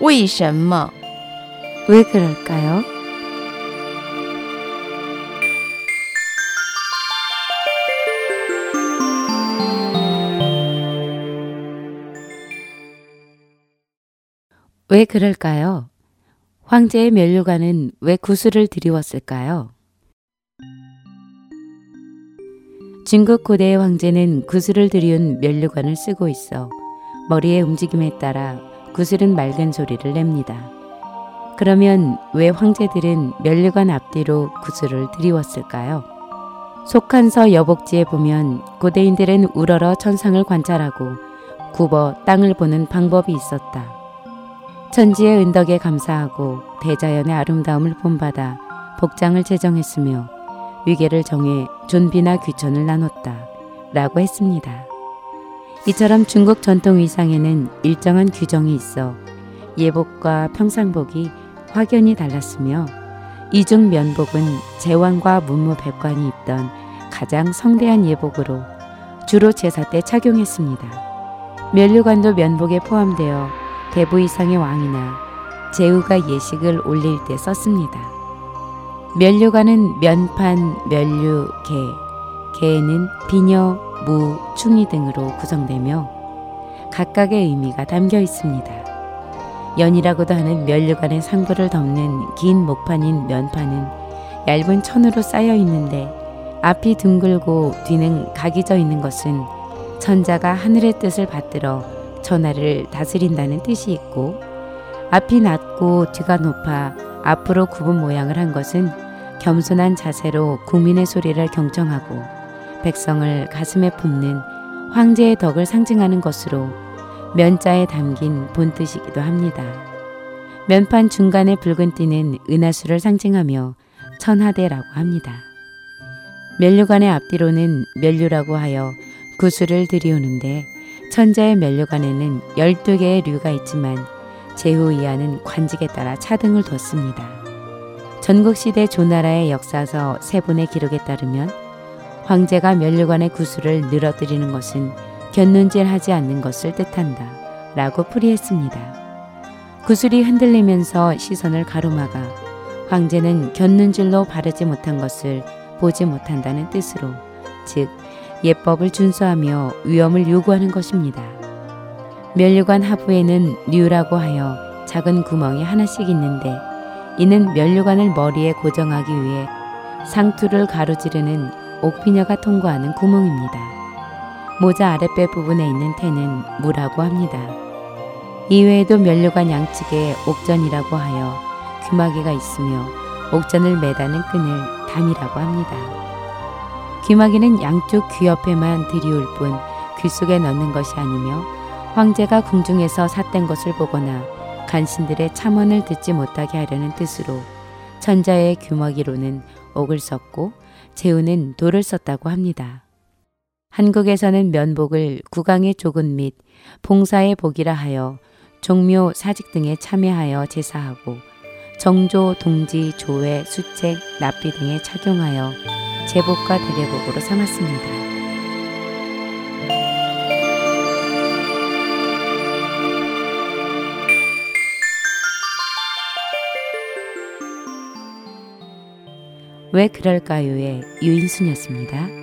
为什么？ 왜 그럴까요? 왜 그럴까요? 황제의 면류관은 왜 구슬을 들이웠을까요? 중국 고대의 황제는 구슬을 들이운 면류관을 쓰고 있어 머리의 움직임에 따라 구슬은 맑은 소리를 냅니다. 그러면 왜 황제들은 면류관 앞뒤로 구슬을 들이웠을까요? 속한서 여복지에 보면 고대인들은 우러러 천상을 관찰하고 굽어 땅을 보는 방법이 있었다. 천지의 은덕에 감사하고 대자연의 아름다움을 본받아 복장을 제정했으며 위계를 정해 존비나 귀천을 나눴다. 라고 했습니다. 이처럼 중국 전통 의상에는 일정한 규정이 있어 예복과 평상복이 확연히 달랐으며 이중 면복은 제왕과 문무백관이 입던 가장 성대한 예복으로 주로 제사 때 착용했습니다. 면류관도 면복에 포함되어 대부 이상의 왕이나 제후가 예식을 올릴 때 썼습니다. 면류관은 면판, 면류, 개, 개는 비녀, 무, 충이 등으로 구성되며 각각의 의미가 담겨 있습니다. 연이라고도 하는 면류관의 상부를 덮는 긴 목판인 면판은 얇은 천으로 쌓여 있는데 앞이 둥글고 뒤는 각이 져 있는 것은 천자가 하늘의 뜻을 받들어 천하를 다스린다는 뜻이 있고 앞이 낮고 뒤가 높아 앞으로 굽은 모양을 한 것은 겸손한 자세로 국민의 소리를 경청하고 백성을 가슴에 품는 황제의 덕을 상징하는 것으로 면자에 담긴 본뜻이기도 합니다. 면판 중간의 붉은 띠는 은하수를 상징하며 천하대라고 합니다. 면류관의 앞뒤로는 면류라고 하여 구슬을 들이우는데 천자의 면류관에는 12개의 류가 있지만 제후 이하는 관직에 따라 차등을 뒀습니다. 전국시대 조나라의 역사서 세분의 기록에 따르면 황제가 면류관의 구슬을 늘어뜨리는 것은 곁눈질하지 않는 것을 뜻한다 라고 풀이했습니다. 구슬이 흔들리면서 시선을 가로막아 황제는 곁눈질로 바르지 못한 것을 보지 못한다는 뜻으로 즉 예법을 준수하며 위엄을 요구하는 것입니다. 면류관 하부에는 류라고 하여 작은 구멍이 하나씩 있는데 이는 면류관을 머리에 고정하기 위해 상투를 가로지르는 옥피녀가 통과하는 구멍입니다. 모자 아랫배 부분에 있는 태는 무라고 합니다. 이외에도 면류관 양측에 옥전이라고 하여 귀마개가 있으며 옥전을 매다는 끈을 담이라고 합니다. 귀마개는 양쪽 귀 옆에만 들이울 뿐 귀 속에 넣는 것이 아니며 황제가 궁중에서 삿된 것을 보거나 간신들의 참언을 듣지 못하게 하려는 뜻으로 천자의 귀마기로는 옥을 썼고 제우는 돌을 썼다고 합니다. 한국에서는 면복을 국왕의 조근 및 봉사의 복이라 하여 종묘 사직 등에 참여하여 제사하고 정조, 동지, 조회, 수책, 납비 등에 착용하여 제복과 대례복으로 삼았습니다. 왜 그럴까요의 유인순이었습니다.